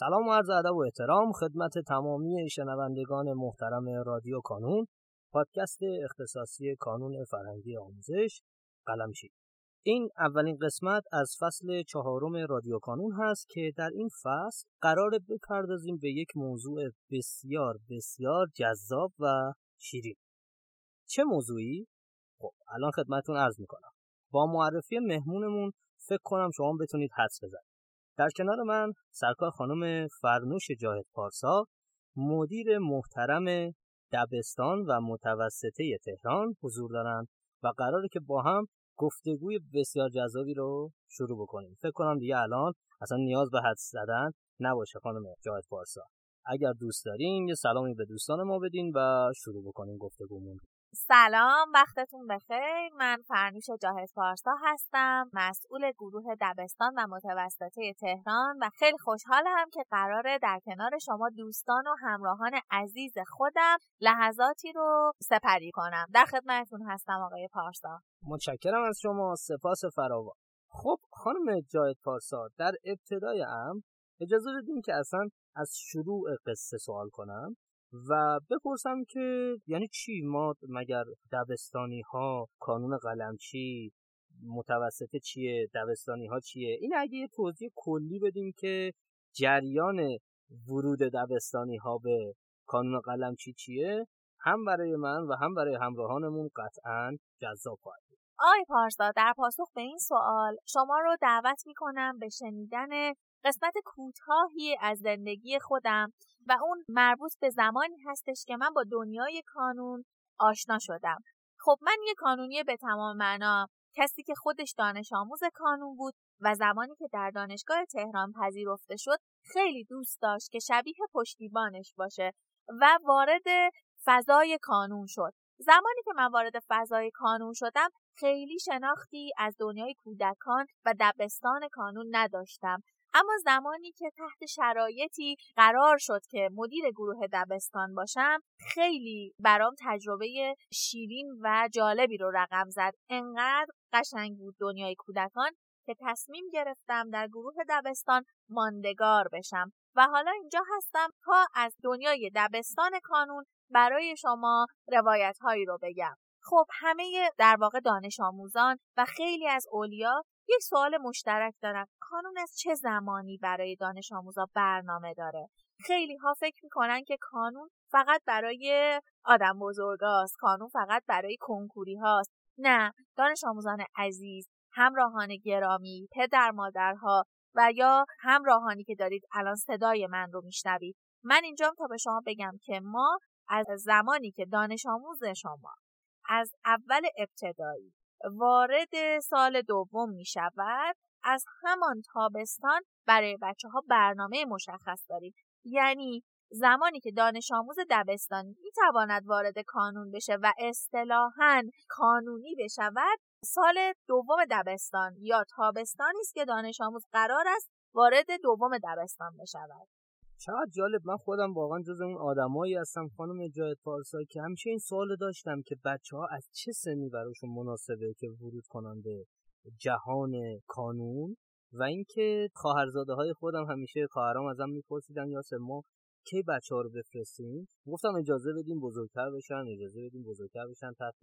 سلام و عرض ادب و احترام خدمت تمامی شنوندگان محترم رادیو کانون پادکست اختصاصی کانون فرهنگی آموزش قلمچی. این اولین قسمت از فصل چهارم رادیو کانون هست که در این فصل قرار بپردازیم به یک موضوع بسیار بسیار جذاب و شیرین. چه موضوعی؟ خب الان خدمتون عرض می‌کنم. با معرفی مهمونمون فکر کنم شما بتونید حدس بزنید. در کنار من سرکار خانم فرنوش جاهد پارسا مدیر محترم دبستان و متوسطه تهران حضور دارن و قراره که با هم گفتگوی بسیار جذابی رو شروع بکنیم. فکر کنم دیگه الان اصلا نیاز به حدس زدن نباشه خانم جاهد پارسا. اگر دوست دارین یه سلامی به دوستان ما بدین و شروع بکنیم گفتگومون. سلام وقتتون بخیر. من فرنوش جاهد پارسا هستم مسئول گروه دبستان و متوسطه تهران و خیلی خوشحالم که قراره در کنار شما دوستان و همراهان عزیز خودم لحظاتی رو سپری کنم. در خدمتتون هستم آقای پارسا. متشکرم از شما سپاس فراوان. خب خانم جاهد پارسا در ابتدای ام اجازه بدیم که اصلا از شروع قصه سوال کنم؟ و بپرسم که یعنی چی؟ ما مگر دبستانی ها کانون قلمچی متوسطه چیه؟ دبستانی ها چیه؟ این اگه یه توضیح کلی بدیم که جریان ورود دبستانی ها به کانون قلمچی چیه هم برای من و هم برای همراهانمون قطعا جذاب خواهد آقای پارسا در پاسخ به این سوال شما رو دعوت می‌کنم به شنیدن قسمت کوتاهی از زندگی خودم و اون مربوط به زمانی هستش که من با دنیای کانون آشنا شدم. خب من یه کانونی به تمام معنا کسی که خودش دانش آموز کانون بود و زمانی که در دانشگاه تهران پذیرفته شد خیلی دوست داشت که شبیه پشتیبانش باشه و وارد فضای کانون شد. زمانی که من وارد فضای کانون شدم خیلی شناختی از دنیای کودکان و دبستان کانون نداشتم. اما زمانی که تحت شرایطی قرار شد که مدیر گروه دبستان باشم خیلی برام تجربه شیرین و جالبی رو رقم زد. انقدر قشنگ بود دنیای کودکان که تصمیم گرفتم در گروه دبستان ماندگار بشم. و حالا اینجا هستم تا از دنیای دبستان کانون برای شما روایت هایی رو بگم. خب همه در واقع دانش آموزان و خیلی از اولیا یک سوال مشترک دارم. کانون از چه زمانی برای دانش آموزا برنامه داره؟ خیلی ها فکر می‌کنن که کانون فقط برای آدم بزرگاست کانون فقط برای کنکوری هاست نه دانش آموزان عزیز همراهان گرامی پدر مادرها و یا همراهانی که دارید الان صدای من رو میشنوید. من اینجام تا به شما بگم که ما از زمانی که دانش آموز شما از اول ابتدایی وارد سال دوم می شود از همان تابستان برای بچه ها برنامه مشخص داریم. یعنی زمانی که دانش آموز دبستانی می تواند وارد کانون بشه و اصطلاحا کانونی بشود سال دوم دبستان یا تابستانی است که دانش آموز قرار است وارد دوم دبستان بشود. چقدر جالب. من خودم واقعا جز اون آدمایی هستم خانم جاید پارسا که همیشه این سوال داشتم که بچه ها از چه سنی براشون مناسبه که ورود کنن به جهان کانون و اینکه خواهرزاده های خودم همیشه خواهرام ازم میپرسیدن یاسر ما کی بچه ها رو بفرستیم؟ گفتم اجازه بدیم بزرگتر بشن اجازه بدیم بزرگتر بشن تحت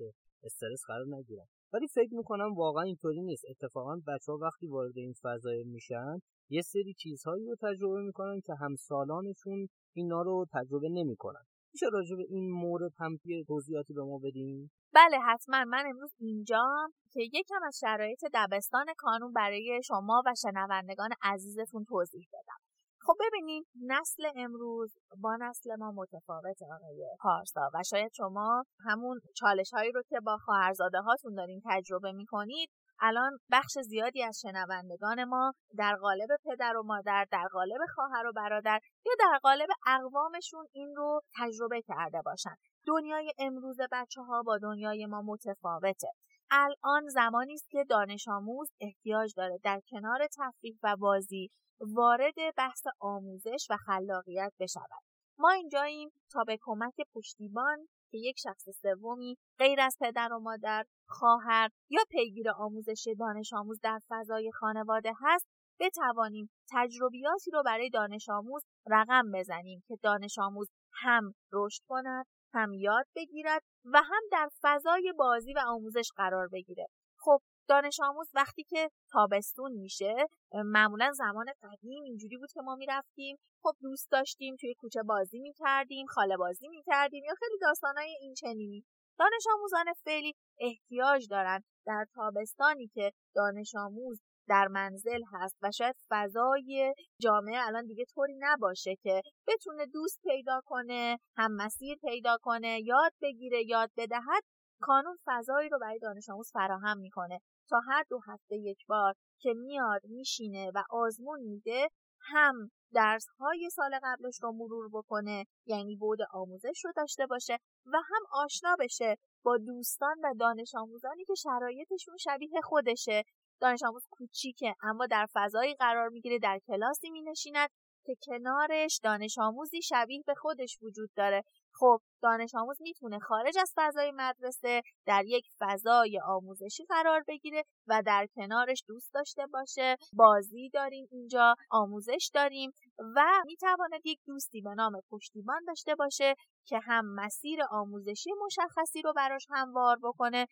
استرس قرار نگیرن. ولی فکر می‌کنم واقعا اینطوری نیست. اتفاقا بچه ها وقتی وارد این فضای میشن یه سری چیزهایی رو تجربه می‌کنن که همسالانشون اینا رو تجربه نمی‌کنن. میشه راجع به این مورد هم توضیحاتی به ما بدیم بله حتما. من امروز اینجا که یکم از شرایط دبستان کانون برای شما و شنوندگان عزیزتون توضیح بدم. خب ببینید نسل امروز با نسل ما متفاوت آقای پارسا و شاید شما همون چالش هایی رو که با خواهرزاده هاتون دارین تجربه می‌کنید الان بخش زیادی از شنوندگان ما در قالب پدر و مادر در قالب خواهر و برادر یا در قالب اقوامشون این رو تجربه کرده باشن. دنیای امروز بچه ها با دنیای ما متفاوته. الان زمانی است که دانش آموز احتیاج داره در کنار تفریح و بازی وارد بحث آموزش و خلاقیت بشود. ما اینجاییم تا به کمک پشتیبان که یک شخص سومی غیر از پدر و مادر خواهر یا پیگیر آموزش دانش آموز در فضای خانواده هست بتوانیم تجربیاتی رو برای دانش آموز رقم بزنیم که دانش آموز هم رشد کند هم یاد بگیرد و هم در فضای بازی و آموزش قرار بگیره. خب دانش آموز وقتی که تابستون میشه معمولا زمان قدیم اینجوری بود که ما می‌رفتیم خب دوست داشتیم توی کوچه بازی می‌کردیم خاله بازی می‌کردیم یا خیلی داستانای این چنینی. دانش آموزان فعلی احتیاج دارن در تابستانی که دانش آموز در منزل هست و شاید فضای جامعه الان دیگه طوری نباشه که بتونه دوست پیدا کنه هم مسیر پیدا کنه یاد بگیره یاد بدهد کانون فضایی رو برای دانش آموز فراهم می‌کنه. تا هر دو هفته یک بار که میاد میشینه و آزمون میده هم درس های سال قبلش رو مرور بکنه یعنی بود آموزش رو داشته باشه و هم آشنا بشه با دوستان و دانش آموزانی که شرایطشون شبیه خودشه. دانش آموز کوچیکه اما در فضایی قرار می‌گیره در کلاسی می نشیند که کنارش دانش آموزی شبیه به خودش وجود داره. خب دانش آموز می‌تونه خارج از فضای مدرسه در یک فضای آموزشی قرار بگیره و در کنارش دوست داشته باشه. بازی داریم اینجا آموزش داریم و می‌تواند یک دوستی به نام پشتیبان داشته باشه که هم مسیر آموزشی مشخصی رو براش هموار بکنه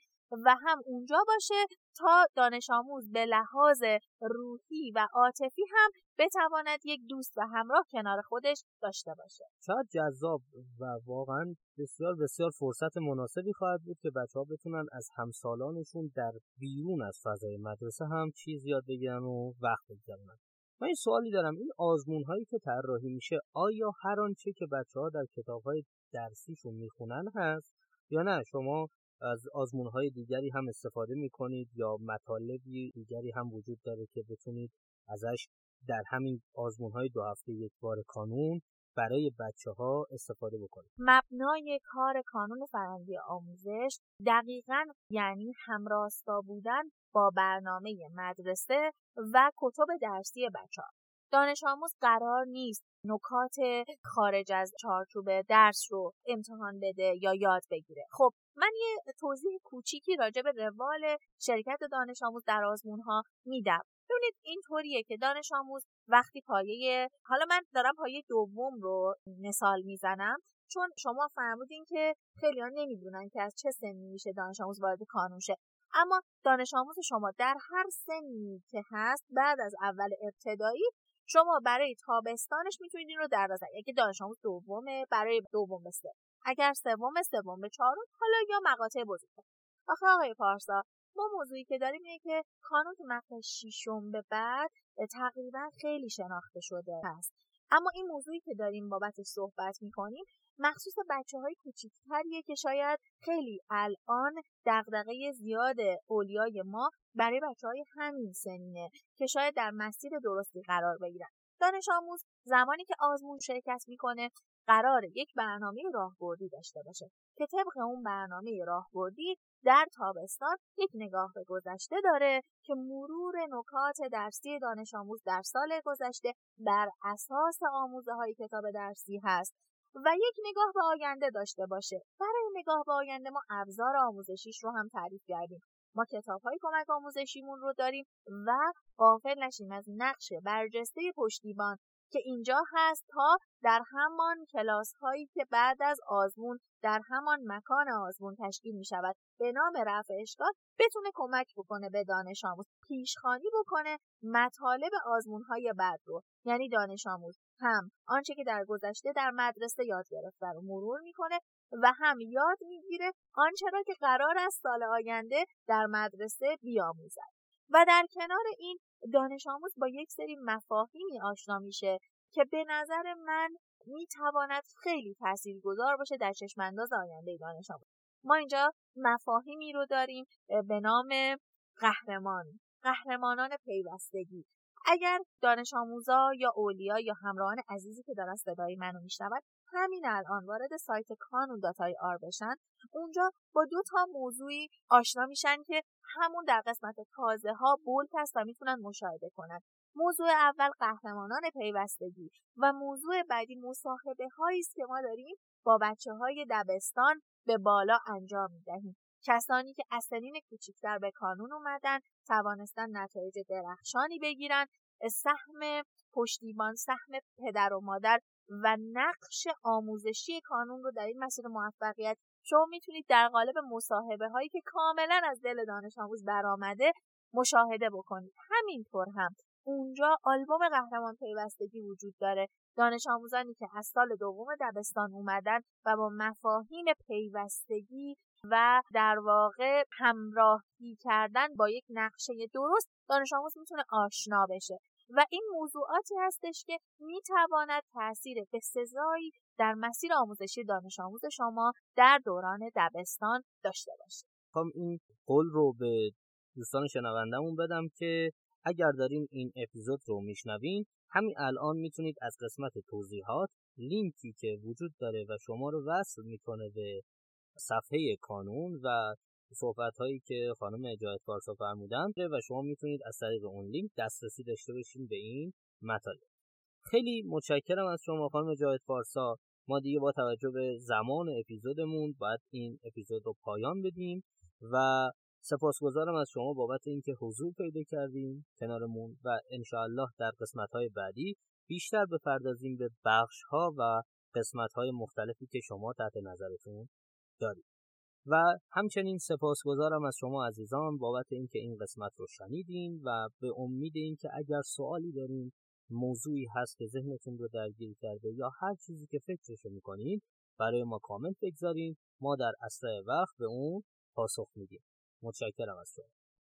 و هم اونجا باشه تا دانش آموز به لحاظ روحی و عاطفی هم بتواند یک دوست و همراه کنار خودش داشته باشه. شاید جذاب و واقعا بسیار بسیار فرصت مناسبی خواهد بود که بچه ها بتونن از همسالانشون در بیرون از فضای مدرسه هم چیز یاد بگیرن و وقت بگذرونن من این سوالی دارم. این آزمون هایی که طراحی میشه آیا هر آنچه که بچه ها در کتاب های درسیشون می‌خونن هست یا نه؟ شما از آزمون های دیگری هم استفاده می کنید یا مطالبی دیگری هم وجود داره که بتونید ازش در همین آزمون های دو هفته یک بار کانون برای بچه ها استفاده بکنید مبنای کار کانون فرنگی آموزش دقیقا یعنی همراستا بودن با برنامه مدرسه و کتب درسی بچه ها. دانش آموز قرار نیست نکات خارج از چارچوب درس رو امتحان بده یا یاد بگیره. خب من یه توضیح کوچیکی راجع به روال شرکت دانش آموز در آزمون ها میدم. ببینید این طوریه که دانش آموز وقتی پایه حالا من دارم پایه دوم رو مثال می‌زنم چون شما فرمودین که خیلی ها نمی‌دونن که از چه سنی میشه دانش آموز وارد کانون شه. اما دانش آموز شما در هر سنی که هست بعد از اول ابتدایی شما برای تابستانش می‌تونید این رو در نظر اگه دانش آموز دومه برای دوم بسته اگر سوم سوم به چهارم حالا یا مقاطع بزرگتر آخه آقای پارسا ما موضوعی که داریم اینه که کانون تو مقطع ششم به بعد تقریبا خیلی شناخته شده هست اما این موضوعی که داریم بابتش صحبت می‌کنیم مخصوص بچه های کوچیکتریه که شاید خیلی الان دغدغه زیاد اولیای ما برای بچه های همین سنینه که شاید در مسیر درستی قرار بگیرن. دانش آموز زمانی که آزمون شرکت می‌کنه قرار یک برنامه راهبردی داشته باشه که طبق اون برنامه راهبردی در تابستان یک نگاه به گذشته داره که مرور نکات درسی دانش آموز در سال گذشته بر اساس آموزه های کتاب درسی هست و یک نگاه به آینده داشته باشه. برای نگاه به آینده ما ابزار آموزشیش رو هم تعریف کردیم. ما کتاب های کمک آموزشیمون رو داریم و غافل نشیم از نقش برجسته پشتیبان که اینجا هست تا در همان کلاس هایی که بعد از آزمون در همان مکان آزمون تشکیل می شود به نام رفع اشکال بتونه کمک بکنه به دانش آموز. پیشخانی بکنه مطالب آزمون های بعد رو. یعنی دانش آموز هم آنچه که در گذشته در مدرسه یاد گرفته رو مرور می‌کنه و هم یاد می‌گیره آنچه را که قرار است سال آینده در مدرسه بیاموزد. و در کنار این دانش آموز با یک سری مفاهیمی آشنا میشه که به نظر من می‌تواند خیلی تاثیرگذار باشه در چشمانداز آینده دانش آموز. ما اینجا مفاهیمی رو داریم به نام قهرمان قهرمانان پیوستگی. اگر دانش آموزا یا اولیا یا همراهان عزیزی که دارن صدای منو میشنود همین الان وارد سایت کانون داتای آر بشن اونجا با دو تا موضوعی آشنا میشن که همون در قسمت تازه ها بولت هست و می‌تونن مشاهده کنن. موضوع اول قهرمانان پیوستگی و موضوع بعدی مصاحبه هایی است که ما داریم با بچه های دبستان به بالا انجام می‌دهیم. کسانی که از سنین کوچکتر به کانون اومدن توانستن نتایج درخشانی بگیرن. سهم پشتیبان سهم پدر و مادر و نقش آموزشی کانون رو در این مسیر موفقیت. شما می‌تونید در قالب مصاحبه هایی که کاملا از دل دانش آموز برآمده مشاهده بکنید. همینطور هم اونجا آلبوم قهرمان پیوستگی وجود داره. دانش آموزانی که از سال دوم دبستان اومدن و با مفاهیم پیوستگی و در واقع همراهی کردن با یک نقشه درست دانش آموز می‌تونه آشنا بشه و این موضوعاتی هستش که می‌تواند تاثیر بسزایی در مسیر آموزشی دانش آموز شما در دوران دبستان داشته باشه. خب این قول رو به دوستان شنوندمون بدم که اگر دارین این اپیزود رو میشنوین همین الان می‌تونید از قسمت توضیحات لینکی که وجود داره و شما رو وصل می‌کنه به صفحه کانون و صحبت هایی که خانم جاید فارسا فرمودن و شما می‌تونید از طریق اون لینک دسترسی داشته باشین به این مطالب. خیلی متشکرم از شما خانم جاید فارسا ما دیگه با توجه به زمان اپیزودمون باید این اپیزود رو پایان بدیم و سپاسگزارم از شما بابت اینکه حضور پیدا کردیم کنارمون و انشاءالله در قسمت های بعدی بیشتر بپردازیم به بخش ها و قسمت های مختلفی که شما تحت نظرتون دارید. و همچنین سپاسگزارم از شما عزیزان بابت اینکه این قسمت رو شنیدین و به امید اینکه اگر سوالی دارین موضوعی هست که ذهنتون رو درگیر کرده یا هر چیزی که فکرشو می‌کنین برای ما کامنت بگذارین. ما در اسرع وقت به اون پاسخ میدیم. متشکرم از شما.